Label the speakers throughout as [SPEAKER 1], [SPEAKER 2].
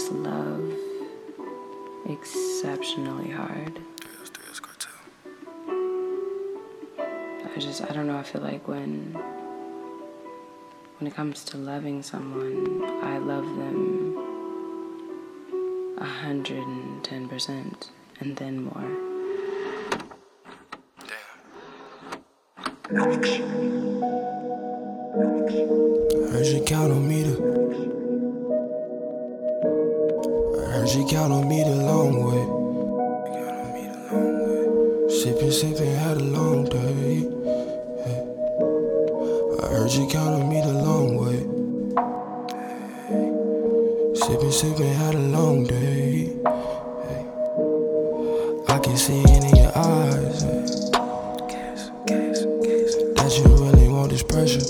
[SPEAKER 1] just love exceptionally hard. I just, I don't know, I feel like when when it comes to loving someone, I love them a hundred and ten percent and then more.
[SPEAKER 2] Heard you count on me to. Heard you count on me the long way. Sipping, sipping, had a long day. I heard you count on me the long way. Sipping, sipping, had a long day. I can see it in your eyes. That you really want this pressure.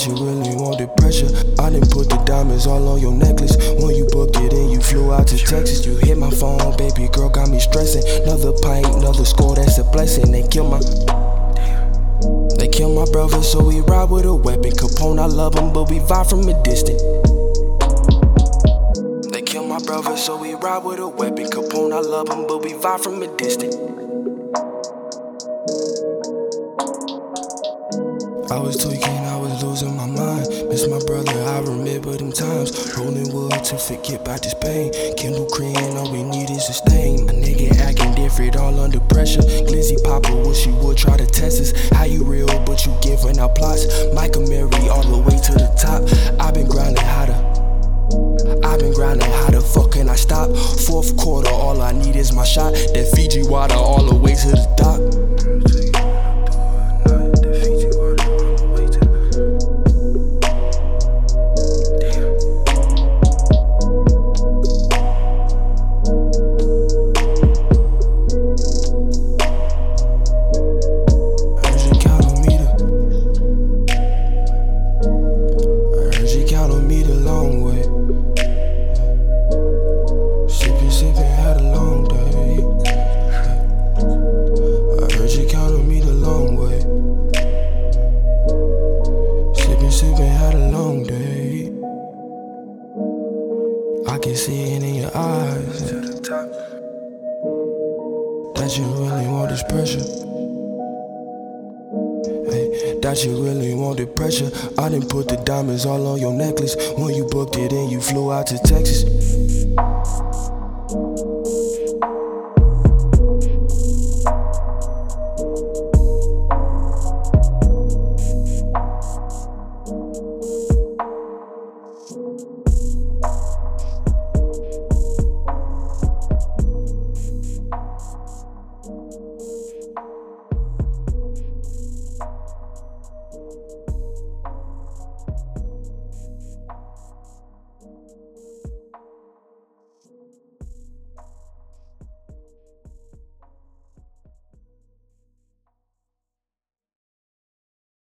[SPEAKER 2] That you really want the pressure. I didn't put the diamonds all on your necklace. When you booked it and you flew out to Texas, you hit my phone, baby girl, got me stressing. Another pint, another score, that's a blessing. They kill my. They kill my brother, so we ride with a weapon. Capone, I love him, but we vibe from a distance. They kill my brother, so we ride with a weapon. Capone, I love him, but we vibe from a distance. I was tweaking, was losing my mind. Miss my brother, I remember them times. Rolling wood to forget about this pain. Kindle cream, all we need is a stain. A nigga acting different, all under pressure. Glizzy Papa, wish you would try to test us. How you real, but you giving out plots. Michael Mary, all the way to the top. I've been grinding harder. I've been grinding, how the fuck can I stop? Fourth quarter, all I need is my shot. That Fiji water all the way to the dock. I can see it in your eyes. That you really want this pressure. That you really want the pressure. I didn't put the diamonds all on your necklace when you booked it and you flew out to Texas.